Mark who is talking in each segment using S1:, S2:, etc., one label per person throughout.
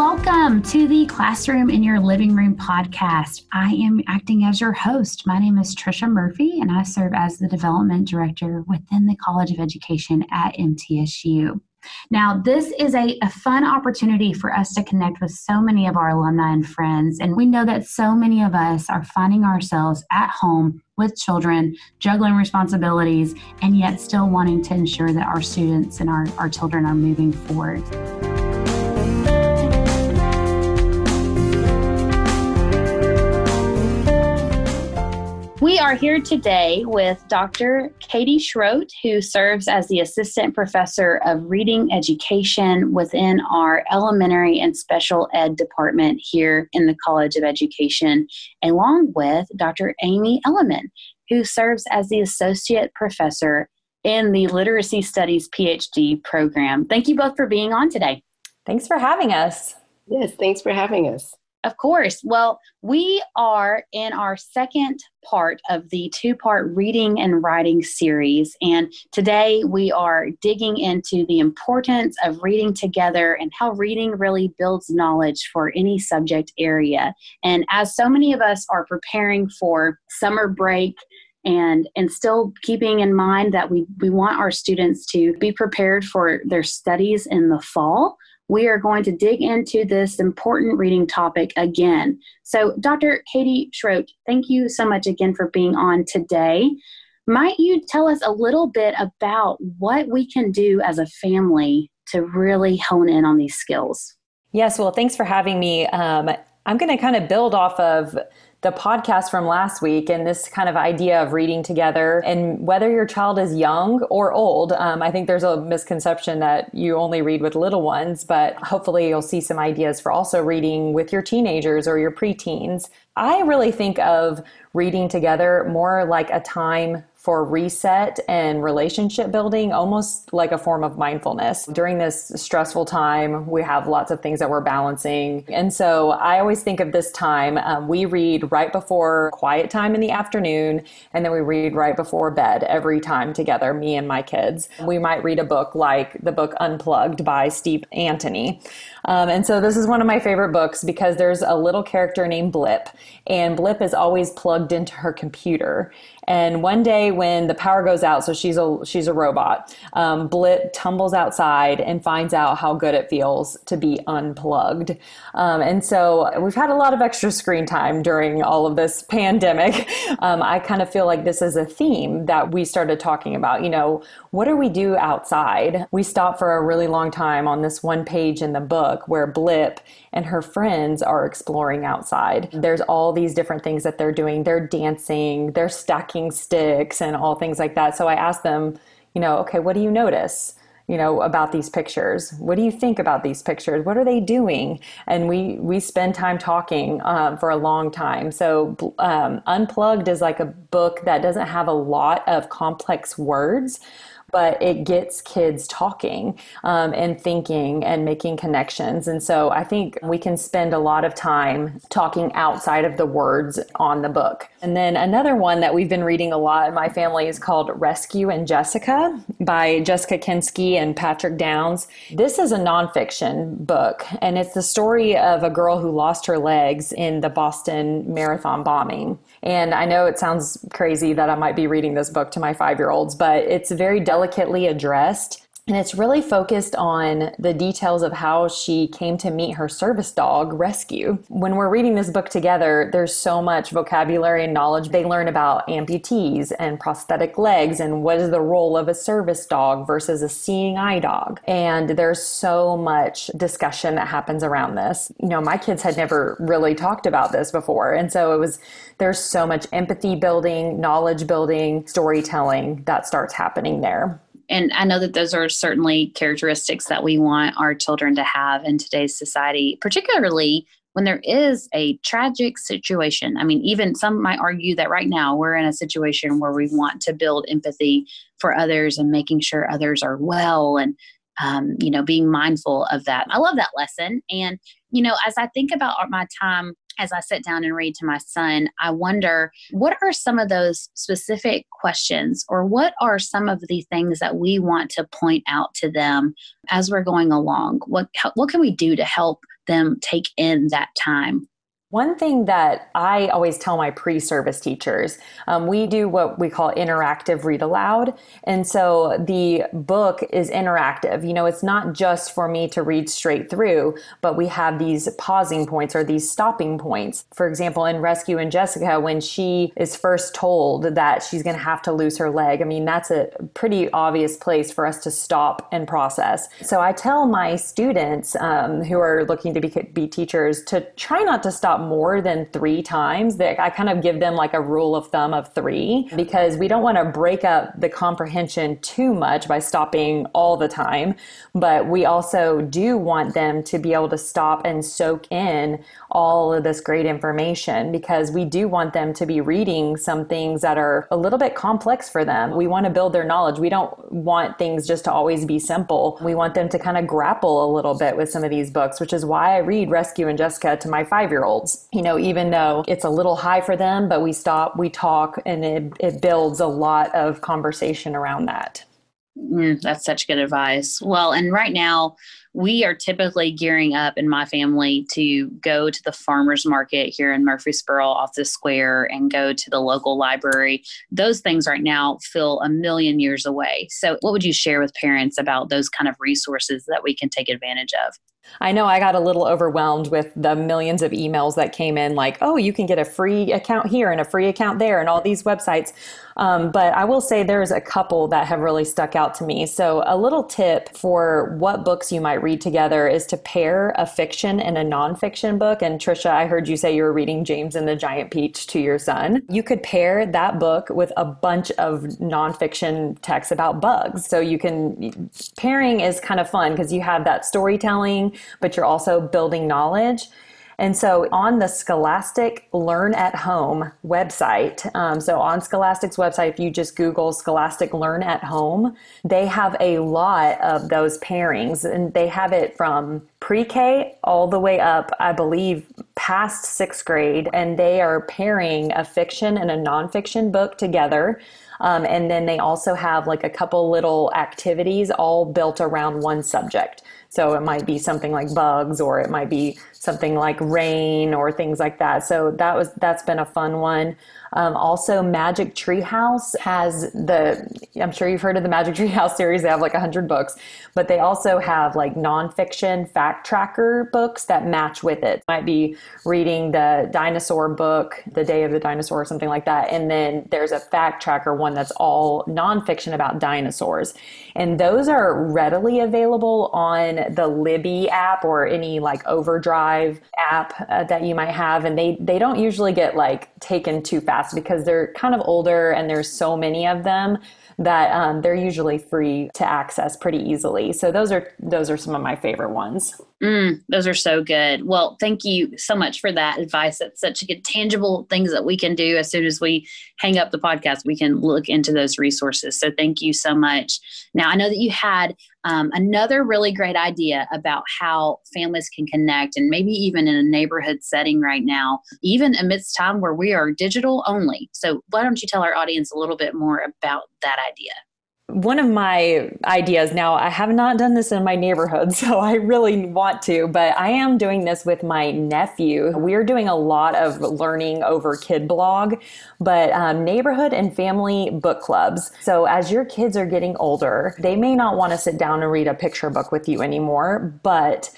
S1: welcome to the Classroom in Your Living Room podcast. I am acting as your host. My name is Trisha Murphy, and I serve as the Development Director within the College of Education at MTSU. Now, this is a, a, fun opportunity for us to connect with so many of our alumni and friends. And we know that so many of us are finding ourselves at home with children, juggling responsibilities, and yet still wanting to ensure that our students and our, our children are moving forward. We are here today with Dr. Katie Schrodt, who serves as the Assistant Professor of Reading Education within our Elementary and Special Ed Department here in the College of Education, along with Dr. Amy Elleman, who serves as the Associate Professor in the Literacy Studies PhD program. Thank you both for being on today.
S2: Thanks for having us.
S3: Yes, thanks for having us.
S1: Of course. Well, we are in our second part of the two part reading and writing series. And today we are digging into the importance of reading together and how reading really builds knowledge for any subject area. And as so many of us are preparing for summer break, and and still keeping in mind that we we want our students to be prepared for their studies in the fall we are going to dig into this important reading topic again. So, Dr. Katie Schrodt, thank you so much again for being on today. Might you tell us a little bit about what we can do as a family to really hone in on these skills?
S2: Yes, well, thanks for having me. Um, I'm going to kind of build off of the podcast from last week and this kind of idea of reading together and whether your child is young or old. Um, i think there's a misconception that you only read with little ones but hopefully you'll see some ideas for also reading with your teenagers or your preteens. I really think of reading together more like a time for reset and relationship building, almost like a form of mindfulness. During this stressful time, we have lots of things that we're balancing. And so I always think of this time, um, we read right before quiet time in the afternoon, and then we read right before bed every time together, me and my kids. We might read a book like the book Unplugged by Steve Antony. Um, and so this is one of my favorite books because there's a little character named Blip, and Blip is always plugged into her computer. And one day when the power goes out, so she's a she's a robot. Um, Blip tumbles outside and finds out how good it feels to be unplugged. Um, and so we've had a lot of extra screen time during all of this pandemic. Um, I kind of feel like this is a theme that we started talking about. You know, what do we do outside? We stop for a really long time on this one page in the book where Blip and her friends are exploring outside. There's all these different things that they're doing. They're dancing, they're stacking sticks, and all things like that. So I asked them, you know, okay, what do you notice? you know about these pictures what do you think about these pictures what are they doing and we we spend time talking um, for a long time so um, unplugged is like a book that doesn't have a lot of complex words but it gets kids talking um, and thinking and making connections. And so I think we can spend a lot of time talking outside of the words on the book. And then another one that we've been reading a lot in my family is called Rescue and Jessica by Jessica Kensky and Patrick Downes. This is a nonfiction book, and it's the story of a girl who lost her legs in the Boston Marathon bombing. And I know it sounds crazy that I might be reading this book to my five year olds, but it's very delicately addressed and it's really focused on the details of how she came to meet her service dog, Rescue. When we're reading this book together, there's so much vocabulary and knowledge. They learn about amputees and prosthetic legs and what is the role of a service dog versus a seeing eye dog. And there's so much discussion that happens around this. You know, my kids had never really talked about this before. And so it was, there's so much empathy building, knowledge building, storytelling that starts happening there
S1: and I know that those are certainly characteristics that we want our children to have in today's society, particularly when there is a tragic situation. I mean, even some might argue that right now we're in a situation where we want to build empathy for others and making sure others are well and um, you know being mindful of that i love that lesson and you know as i think about my time as I sit down and read to my son, I wonder what are some of those specific questions or what are some of the things that we want to point out to them as we're going along? What, what can we do to help them take in that time?
S2: One thing that I always tell my pre service teachers, um, we do what we call interactive read aloud. And so the book is interactive. You know, it's not just for me to read straight through, but we have these pausing points or these stopping points. For example, in Rescue and Jessica, when she is first told that she's going to have to lose her leg, I mean, that's a pretty obvious place for us to stop and process. So I tell my students um, who are looking to be, be teachers to try not to stop more than three times, I kind of give them like a rule of thumb of three because we don't want to break up the comprehension too much by stopping all the time. But we also do want them to be able to stop and soak in all of this great information because we do want them to be reading some things that are a little bit complex for them. We want to build their knowledge. We don't want things just to always be simple. We want them to kind of grapple a little bit with some of these books, which is why I read Rescue and Jessica to my five year You know, even though it's a little high for them, but we stop, we talk, and it, it builds a lot of conversation around that.
S1: Mm, that's such good advice. Well, and right now, we are typically gearing up in my family to go to the farmers market here in Murfreesboro off the square and go to the local library. Those things right now feel a million years away. So, what would you share with parents about those kind of resources that we can take advantage of?
S2: I know I got a little overwhelmed with the millions of emails that came in, like, oh, you can get a free account here and a free account there, and all these websites. Um, but I will say there's a couple that have really stuck out to me. So, a little tip for what books you might read together is to pair a fiction and a nonfiction book. And Trisha, I heard you say you were reading James and the Giant Peach to your son. You could pair that book with a bunch of nonfiction texts about bugs. So, you can, pairing is kind of fun because you have that storytelling, but you're also building knowledge. And so on the Scholastic Learn at Home website, um, so on Scholastic's website, if you just Google Scholastic Learn at Home, they have a lot of those pairings and they have it from pre K all the way up, I believe, past sixth grade. And they are pairing a fiction and a nonfiction book together. Um, and then they also have like a couple little activities all built around one subject. So it might be something like bugs or it might be something like rain or things like that. So that was that's been a fun one. Um, also, Magic Treehouse has the, I'm sure you've heard of the Magic Treehouse series. They have like 100 books, but they also have like nonfiction fact tracker books that match with it. Might be reading the dinosaur book, The Day of the Dinosaur, or something like that. And then there's a fact tracker one that's all nonfiction about dinosaurs. And those are readily available on the Libby app or any like Overdrive app uh, that you might have. And they, they don't usually get like taken too fast because they're kind of older and there's so many of them that um, they're usually free to access pretty easily. So those are those are some of my favorite ones.
S1: Mm, those are so good. Well, thank you so much for that advice. It's such a good, tangible things that we can do as soon as we hang up the podcast. We can look into those resources. So thank you so much. Now I know that you had um, another really great idea about how families can connect, and maybe even in a neighborhood setting right now, even amidst time where we are digital only. So why don't you tell our audience a little bit more about that idea?
S2: One of my ideas now i have not done this in my neighborhood so i really want to but i am doing this with my nephew. We're doing a lot of learning over kid blog but um, neighborhood and family book clubs. So as your kids are getting older they may not want to sit down and read a picture book with you anymore but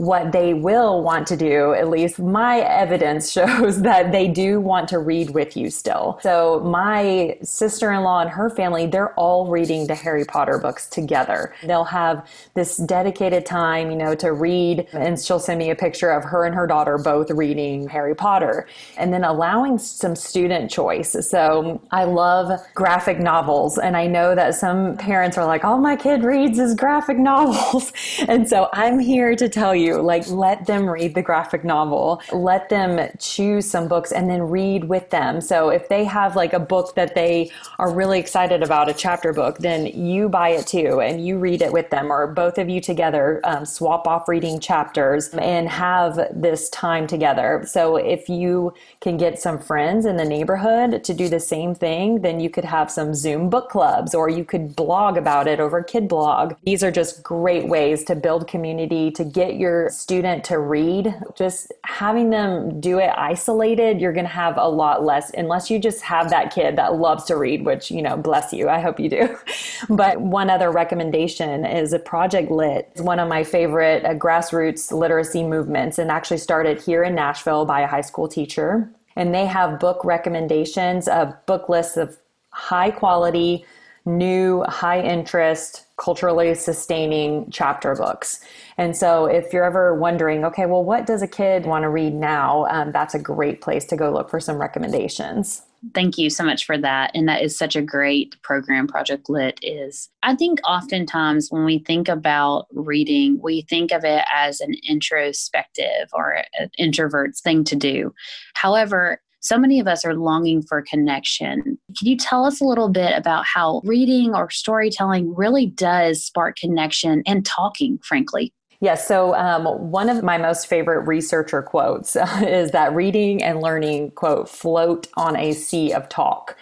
S2: what they will want to do, at least my evidence shows that they do want to read with you still. So my sister-in-law and her family, they're all reading the Harry Potter books together. They'll have this dedicated time, you know, to read and she'll send me a picture of her and her daughter both reading Harry Potter and then allowing some student choice. So I love graphic novels and I know that some parents are like, all my kid reads is graphic novels. And so I'm here to tell you you, like let them read the graphic novel, let them choose some books and then read with them. So if they have like a book that they are really excited about, a chapter book, then you buy it too and you read it with them or both of you together um, swap off reading chapters and have this time together. So if you can get some friends in the neighborhood to do the same thing, then you could have some Zoom book clubs or you could blog about it over Kid Blog. These are just great ways to build community, to get your student to read. Just having them do it isolated, you're going to have a lot less, unless you just have that kid that loves to read, which, you know, bless you. I hope you do. but one other recommendation is a Project Lit. It's one of my favorite uh, grassroots literacy movements and actually started here in Nashville by a high school teacher. And they have book recommendations of book lists of high quality, new, high interest, culturally sustaining chapter books. And so, if you're ever wondering, okay, well, what does a kid want to read now? Um, that's a great place to go look for some recommendations.
S1: Thank you so much for that. And that is such a great program, Project Lit is. I think oftentimes when we think about reading, we think of it as an introspective or an introvert's thing to do. However, so many of us are longing for connection. Can you tell us a little bit about how reading or storytelling really does spark connection and talking, frankly?
S2: Yes. So, um, one of my most favorite researcher quotes is that reading and learning, quote, float on a sea of talk.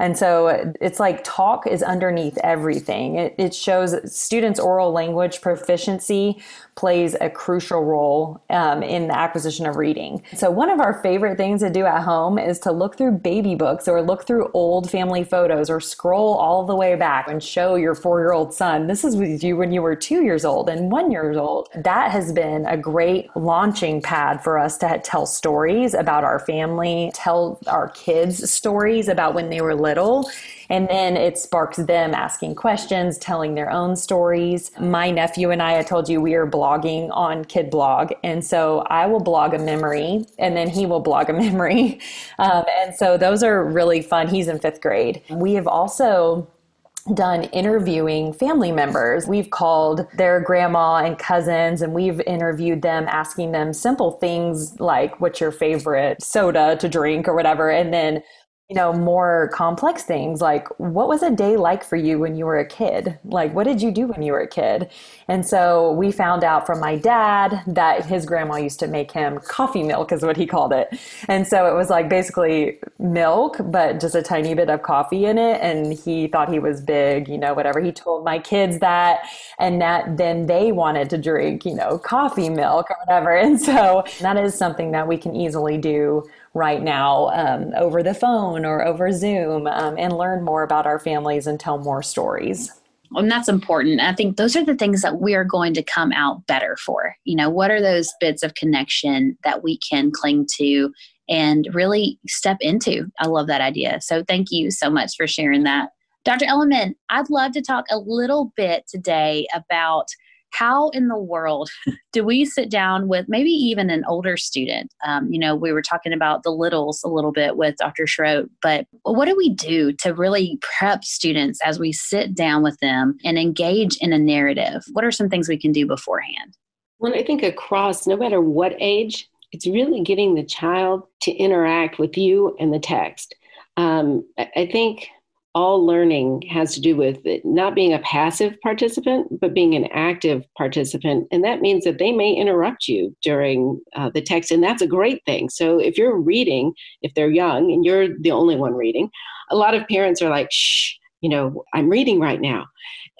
S2: And so it's like talk is underneath everything. It, it shows students' oral language proficiency plays a crucial role um, in the acquisition of reading. So, one of our favorite things to do at home is to look through baby books or look through old family photos or scroll all the way back and show your four year old son, this is with you when you were two years old and one years old. That has been a great launching pad for us to tell stories about our family, tell our kids stories about when they were little. And then it sparks them asking questions, telling their own stories. My nephew and I, I told you we are blogging on Kid Blog. And so I will blog a memory and then he will blog a memory. Um, and so those are really fun. He's in fifth grade. We have also done interviewing family members. We've called their grandma and cousins and we've interviewed them asking them simple things like what's your favorite soda to drink or whatever and then you know, more complex things like what was a day like for you when you were a kid? Like, what did you do when you were a kid? And so we found out from my dad that his grandma used to make him coffee milk, is what he called it. And so it was like basically milk, but just a tiny bit of coffee in it. And he thought he was big, you know, whatever. He told my kids that, and that then they wanted to drink, you know, coffee milk or whatever. And so that is something that we can easily do right now um, over the phone or over Zoom um, and learn more about our families and tell more stories.
S1: And that's important. I think those are the things that we are going to come out better for. You know, what are those bits of connection that we can cling to and really step into? I love that idea. So thank you so much for sharing that. Dr. Elleman, I'd love to talk a little bit today about how in the world do we sit down with maybe even an older student? Um, you know, we were talking about the littles a little bit with Dr. Schrodt, but what do we do to really prep students as we sit down with them and engage in a narrative? What are some things we can do beforehand?
S3: Well, I think across, no matter what age, it's really getting the child to interact with you and the text. Um, I think all learning has to do with not being a passive participant, but being an active participant. And that means that they may interrupt you during uh, the text, and that's a great thing. So if you're reading, if they're young and you're the only one reading, a lot of parents are like, shh, you know, I'm reading right now.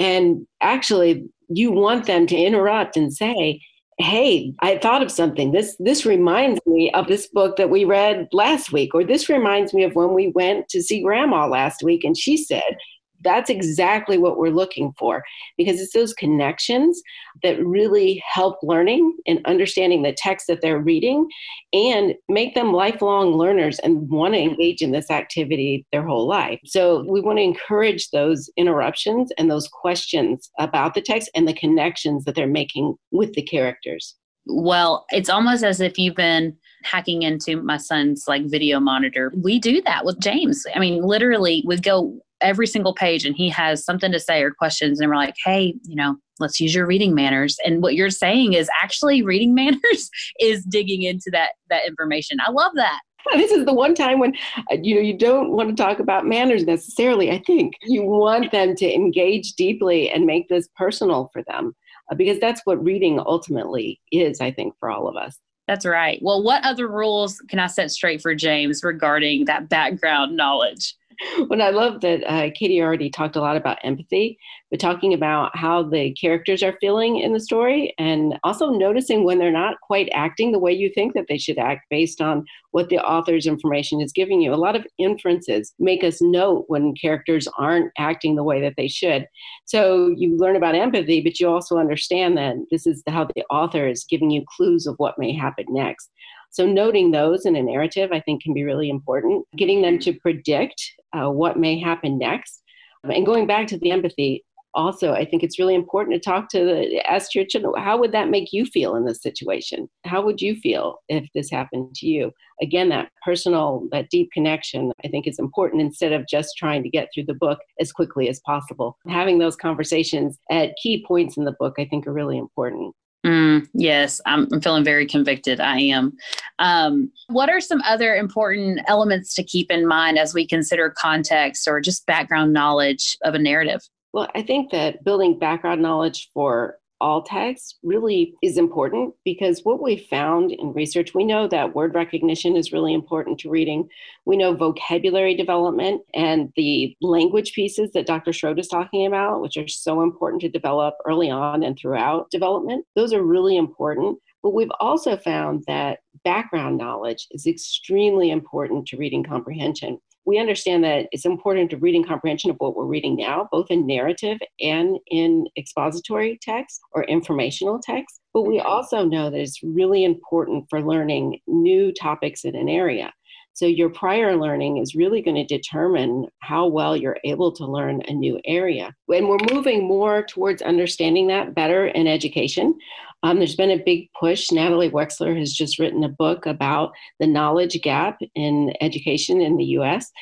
S3: And actually, you want them to interrupt and say, hey i thought of something. This this reminds me of this book that we read last week or this reminds me of when we went to see grandma last week and she said that's exactly what we're looking for because it's those connections that really help learning and understanding the text that they're reading and make them lifelong learners and want to engage in this activity their whole life. So we want to encourage those interruptions and those questions about the text and the connections that they're making with the characters.
S1: Well, it's almost as if you've been hacking into my son's like video monitor. We do that with James. I mean, literally, we go every single page and he has something to say or questions and we're like hey you know let's use your reading manners. And what you're saying is actually reading manners is digging into that that information. I love that.
S3: This is the one time when uh, you know you don't want to talk about manners necessarily. I think you want them to engage deeply and make this personal for them uh, because that's what reading ultimately is i think for all of us.
S1: That's right. Well what other rules can i set straight for james regarding that background knowledge
S3: well, I love that uh, Katie already talked a lot about empathy, but talking about how the characters are feeling in the story and also noticing when they're not quite acting the way you think that they should act based on what the author's information is giving you. A lot of inferences make us note when characters aren't acting the way that they should. So you learn about empathy, but you also understand that this is how the author is giving you clues of what may happen next. So, noting those in a narrative, I think, can be really important. Getting them to predict uh, what may happen next. And going back to the empathy, also, I think it's really important to talk to the, ask your children, how would that make you feel in this situation? How would you feel if this happened to you? Again, that personal, that deep connection, I think is important instead of just trying to get through the book as quickly as possible. Having those conversations at key points in the book, I think, are really important.
S1: Mm, yes, I'm, I'm, feeling very convicted. I am. Um, what are some other important elements to keep in mind as we consider context or just background knowledge of a narrative?
S3: Well, I think that building background knowledge for all text really is important because what we found in research, we know that word recognition is really important to reading. We know vocabulary development and the language pieces that Dr. Schrodt is talking about, which are so important to develop early on and throughout development, those are really important. But we've also found that background knowledge is extremely important to reading comprehension we understand that it's important to reading comprehension of what we're reading now, both in narrative and in expository text or informational text. But we also know that it's really important for learning new topics in an area. So, your prior learning is really going to determine how well you're able to learn a new area. And we're moving more towards understanding that better in education. Um, there's been a big push. Natalie Wexler has just written a book about the knowledge gap in education in the US.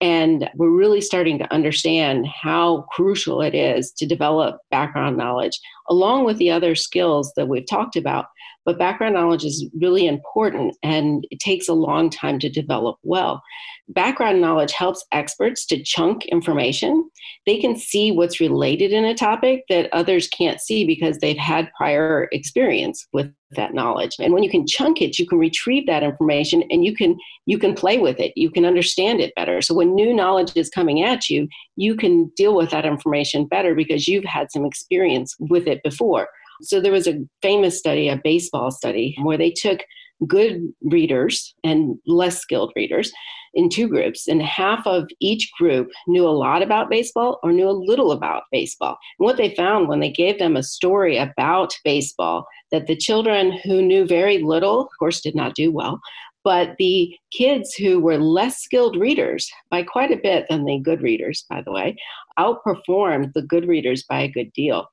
S3: And we're really starting to understand how crucial it is to develop background knowledge along with the other skills that we've talked about. But background knowledge is really important and it takes a long time to develop well. Background knowledge helps experts to chunk information. They can see what's related in a topic that others can't see because they've had prior experience with that knowledge. And when you can chunk it, you can retrieve that information and you can you can play with it. You can understand it better. So when new knowledge is coming at you, you can deal with that information better because you've had some experience with it before. So there was a famous study, a baseball study, where they took good readers and less skilled readers in two groups, and half of each group knew a lot about baseball or knew a little about baseball. And what they found when they gave them a story about baseball, that the children who knew very little, of course, did not do well. But the kids who were less skilled readers by quite a bit than the good readers, by the way, outperformed the good readers by a good deal.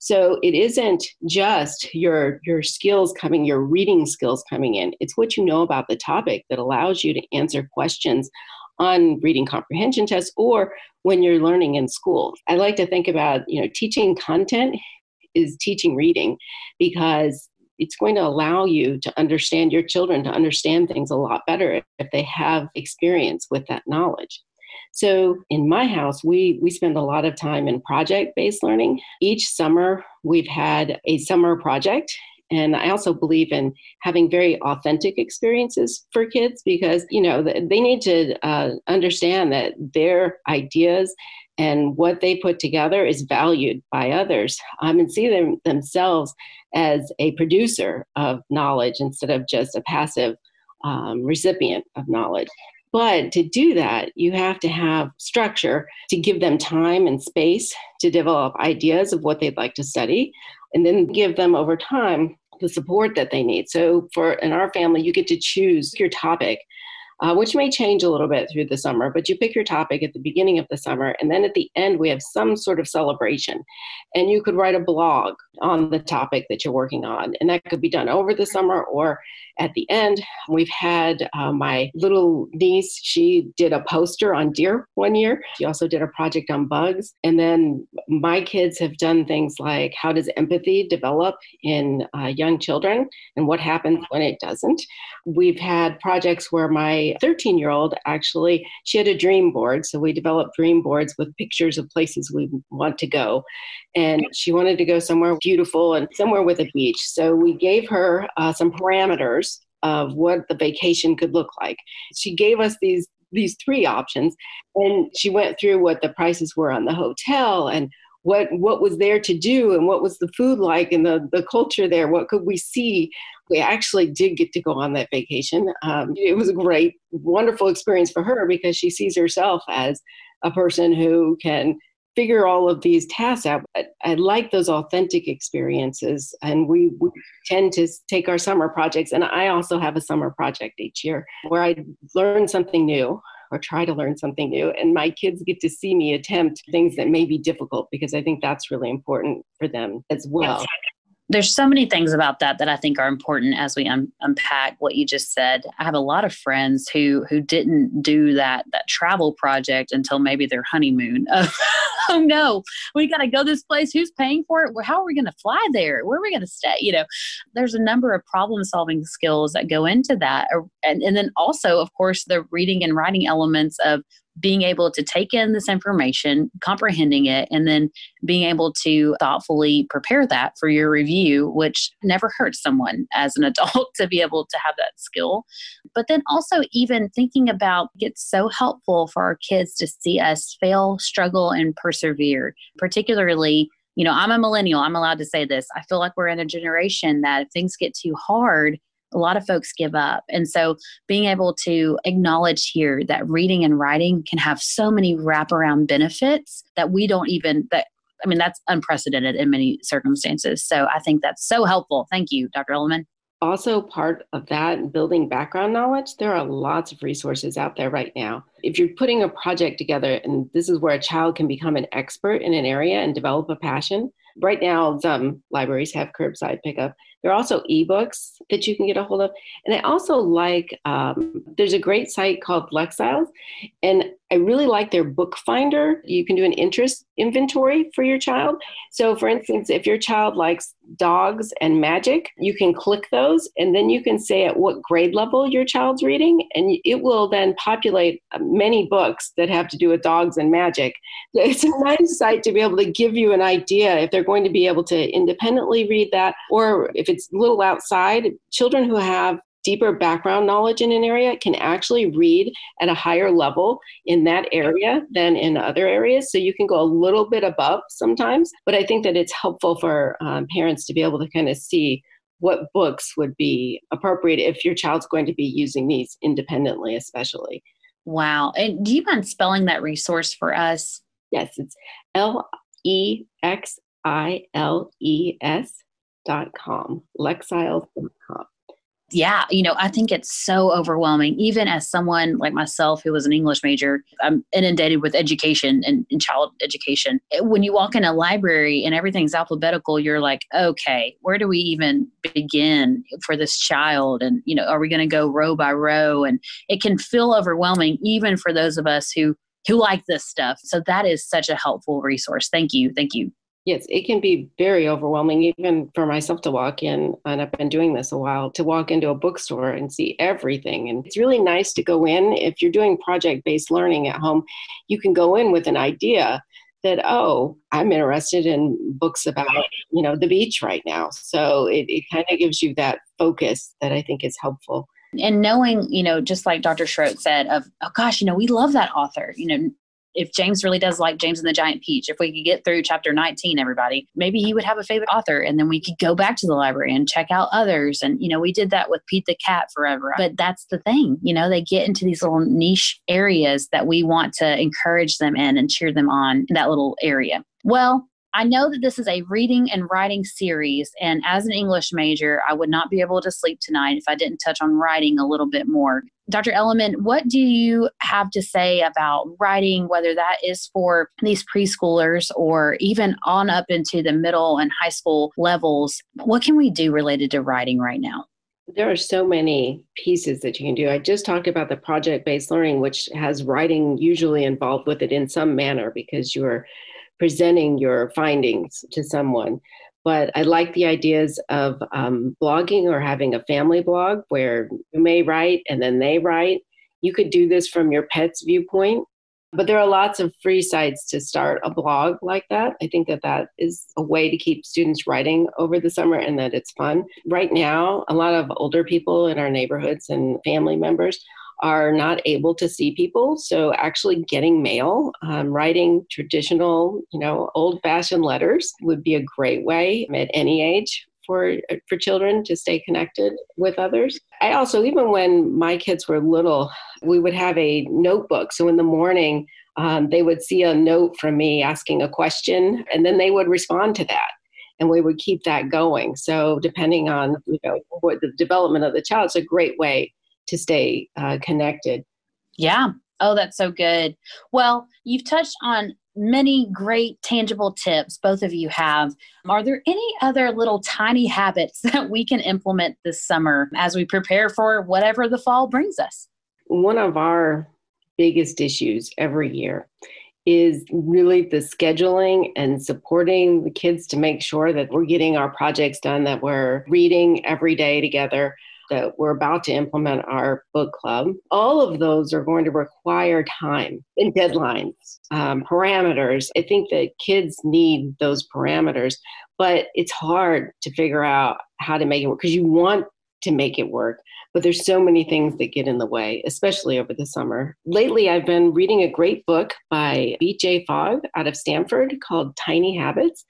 S3: So it isn't just your your skills coming, your reading skills coming in. It's what you know about the topic that allows you to answer questions on reading comprehension tests or when you're learning in school. I like to think about, you know, teaching content is teaching reading because it's going to allow you to understand your children to understand things a lot better if they have experience with that knowledge. So in my house, we we spend a lot of time in project-based learning. Each summer, we've had a summer project and i also believe in having very authentic experiences for kids because you know they need to uh, understand that their ideas and what they put together is valued by others um, and see them themselves as a producer of knowledge instead of just a passive um, recipient of knowledge but to do that, you have to have structure to give them time and space to develop ideas of what they'd like to study, and then give them over time the support that they need. So, for in our family, you get to choose your topic. Uh, which may change a little bit through the summer, but you pick your topic at the beginning of the summer, and then at the end, we have some sort of celebration. And you could write a blog on the topic that you're working on, and that could be done over the summer or at the end. We've had uh, my little niece, she did a poster on deer one year. She also did a project on bugs. And then my kids have done things like how does empathy develop in uh, young children and what happens when it doesn't. We've had projects where my 13 year old actually, she had a dream board. So we developed dream boards with pictures of places we want to go. And she wanted to go somewhere beautiful and somewhere with a beach. So we gave her uh, some parameters of what the vacation could look like. She gave us these these three options and she went through what the prices were on the hotel and what what was there to do and what was the food like and the, the culture there what could we see we actually did get to go on that vacation. Um, it was a great, wonderful experience for her because she sees herself as a person who can figure all of these tasks out. I, I like those authentic experiences, and we, we, tend to take our summer projects. And I also have a summer project each year where I learn something new or try to learn something new. And my kids get to see me attempt things that may be difficult because I think that's really important for them as well
S1: there's so many things about that that I think are important as we un- unpack what you just said. I have a lot of friends who who didn't do that that travel project until maybe their honeymoon. Oh, oh no, we got to go this place. Who's paying for it? How are we going to fly there? Where are we going to stay? You know, there's a number of problem solving skills that go into that, er, and and then also, of course, the reading and writing elements of being able to take in this information, comprehending it, and then being able to thoughtfully prepare that for your review, which never hurts someone as an adult to be able to have that skill. But then also, even thinking about it's so helpful for our kids to see us fail, struggle, and persevere, particularly you know, I'm a millennial. I'm allowed to say this. I feel like we're in a generation that if things get too hard, a lot of folks give up. And so being able to acknowledge here that reading and writing can have so many wraparound benefits that we don't even that I mean that's unprecedented in many circumstances. So I think that's so helpful. Thank you, Dr. Elleman.
S3: Also, part of that building background knowledge, there are lots of resources out there right now. If you're putting a project together, and this is where a child can become an expert in an area and develop a passion, right now some libraries have curbside pickup there are also ebooks that you can get a hold of. And I also like, um, there's a great site called Lexiles, and I really like their book finder. You can do an interest inventory for your child. So, for instance, if your child likes dogs and magic, you can click those, and then you can say at what grade level your child's reading, and it will then populate uh, many books that have to do with dogs and magic. It's a nice site to be able to give you an idea if they're going to be able to independently read that, or if it's a little outside, children who have deeper background knowledge in an area can actually read at a higher level in that area than in other areas. So you can go a little bit above sometimes, but I think that it's helpful for um, parents to be able to kind of see what books would be appropriate if your child's going to be using these independently, especially.
S1: Wow. And do you mind spelling that resource for us?
S3: Yes, it's L E X I L E S lexiles.com, lexiles.com.
S1: Yeah, you know, I think it's so overwhelming. Even as someone like myself who was an English major, I'm inundated with education and, and child education. When you walk in a library and everything's alphabetical, you're like, okay, where do we even begin for this child? And, you know, are we going to go row by row? And it can feel overwhelming, even for those of us who who like this stuff. So that is such a helpful resource. Thank you. Thank you
S3: yes, it can be very overwhelming, even for myself to walk in, and I've been doing this a while, to walk into a bookstore and see everything. And it's really nice to go in. If you're doing project based learning at home, you can go in with an idea that, oh, I'm interested in books about, you know, the beach right now. So it, it kind of gives you that focus that I think is helpful
S1: and knowing you know just like dr schrodt said of oh gosh you know we love that author you know if James really does like James and the Giant Peach, if we could get through chapter 19, everybody, maybe he would have a favorite author. And then we could go back to the library and check out others. And, you know, we did that with Pete the Cat forever. But that's the thing, you know, they get into these little niche areas that we want to encourage them in and cheer them on that little area. Well, I know that this is a reading and writing series, and as an English major, I would not be able to sleep tonight if I didn't touch on writing a little bit more. Dr. Elleman, what do you have to say about writing, whether that is for these preschoolers or even on up into the middle and high school levels? What can we do related to writing right now?
S3: There are so many pieces that you can do. I just talked about the project based learning, which has writing usually involved with it in some manner because you're presenting your findings to someone. But I like the ideas of um, blogging or having a family blog where you may write and then they write. You could do this from your pet's viewpoint but there are lots of free sites to start a blog like that. I think that that is a way to keep students writing over the summer and that it's fun. Right now, a lot of older people in our neighborhoods and family members are not able to see people. So actually getting mail, um, writing traditional, you know, old fashioned letters would be a great way at any age for for children to stay connected with others. I also even when my kids were little, we would have a notebook. So in the morning, um, they would see a note from me asking a question, and then they would respond to that, and we would keep that going. So depending on you know what the development of the child, it's a great way to stay uh, connected.
S1: Yeah. Oh, that's so good. Well, you've touched on many great tangible tips both of you have. Are there any other little tiny habits that we can implement this summer as we prepare for whatever the fall brings us?
S3: One of our biggest issues every year is really the scheduling and supporting the kids to make sure that we're getting our projects done, that we're reading every day together, that we're about to implement our book club, all of those are going to require time and deadlines, um, parameters. I think that kids need those parameters, but it's hard to figure out how to make it work because you want to make it work. But there's so many things that get in the way, especially over the summer. Lately, I've been reading a great book by B.J. Fogg out of Stanford called Tiny Habits.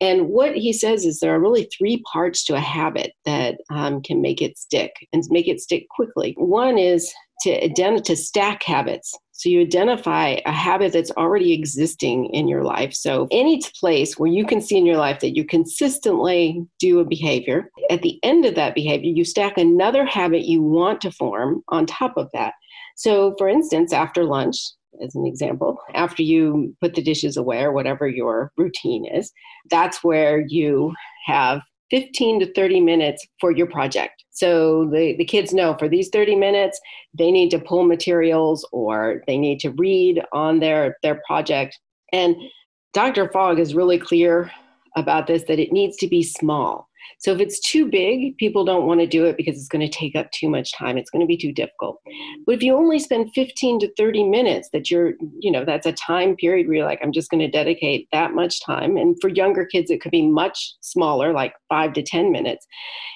S3: And what he says is there are really three parts to a habit that um, can make it stick and make it stick quickly. One is to identify to stack habits. So you identify a habit that's already existing in your life. So any place where you can see in your life that you consistently do a behavior, at the end of that behavior, you stack another habit you want to form on top of that. So for instance, after lunch, as an example, after you put the dishes away or whatever your routine is, that's where you have 15 to 30 minutes for your project. So the, the kids know for these 30 minutes, they need to pull materials or they need to read on their, their project. And Dr. Fogg is really clear about this that it needs to be small. So if it's too big, people don't want to do it because it's going to take up too much time. It's going to be too difficult. But if you only spend 15 to 30 minutes, that you're, you know, that's a time period where you're like, I'm just going to dedicate that much time. And for younger kids, it could be much smaller, like five to 10 minutes.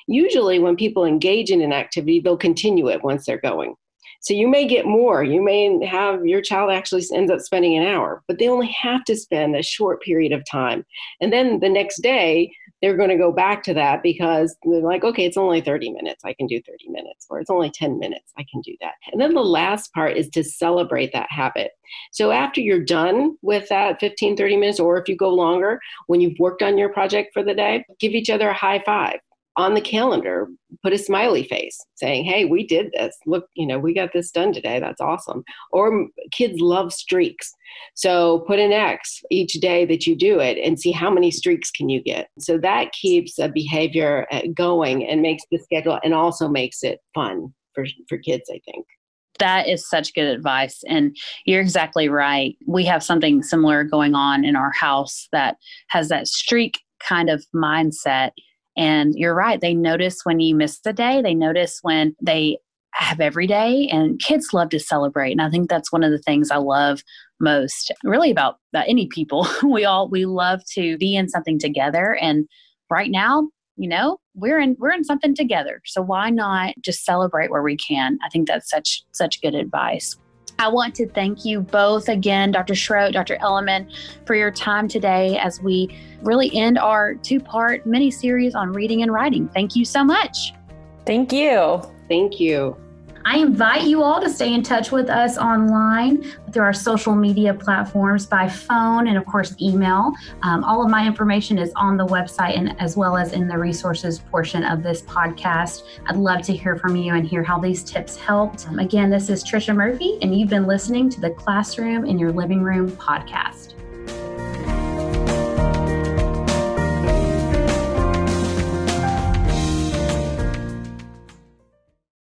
S3: Usually, when people engage in an activity, they'll continue it once they're going. So you may get more. You may have your child actually ends up spending an hour, but they only have to spend a short period of time. And then the next day, they're going to go back to that because they're like, okay, it's only 30 minutes. I can do 30 minutes, or it's only 10 minutes. I can do that. And then the last part is to celebrate that habit. So after you're done with that 15, 30 minutes, or if you go longer, when you've worked on your project for the day, give each other a high five on the calendar put a smiley face saying hey we did this. Look you know we got this done today. That's awesome. Or kids love streaks. So put an x each day that you do it and see how many streaks can you get. So that keeps a behavior uh, going and makes the schedule and also makes it fun for, for kids i think.
S1: That is such good advice. And you're exactly right. We have something similar going on in our house that has that streak kind of mindset and you're right. They notice when you miss a day, they notice when they have every day, and kids love to celebrate. And I think that's one of the things I love most really about, about any people. we all, we love to be in something together. And right now, you know we're in we're in something together so why not just celebrate where we can i think that's such such good advice I want to thank you both again, Dr. Schrodt, Dr. Elleman, for your time today as we really end our two part mini series on reading and writing. Thank you so much.
S2: Thank you.
S3: Thank you.
S1: I invite you all to stay in touch with us online through our social media platforms by phone and, of course, email. Um, all of my information is on the website and as well as in the resources portion of this podcast. I'd love to hear from you and hear how these tips helped. Again, this is Trisha Murphy, and you've been listening to the Classroom in Your Living Room podcast.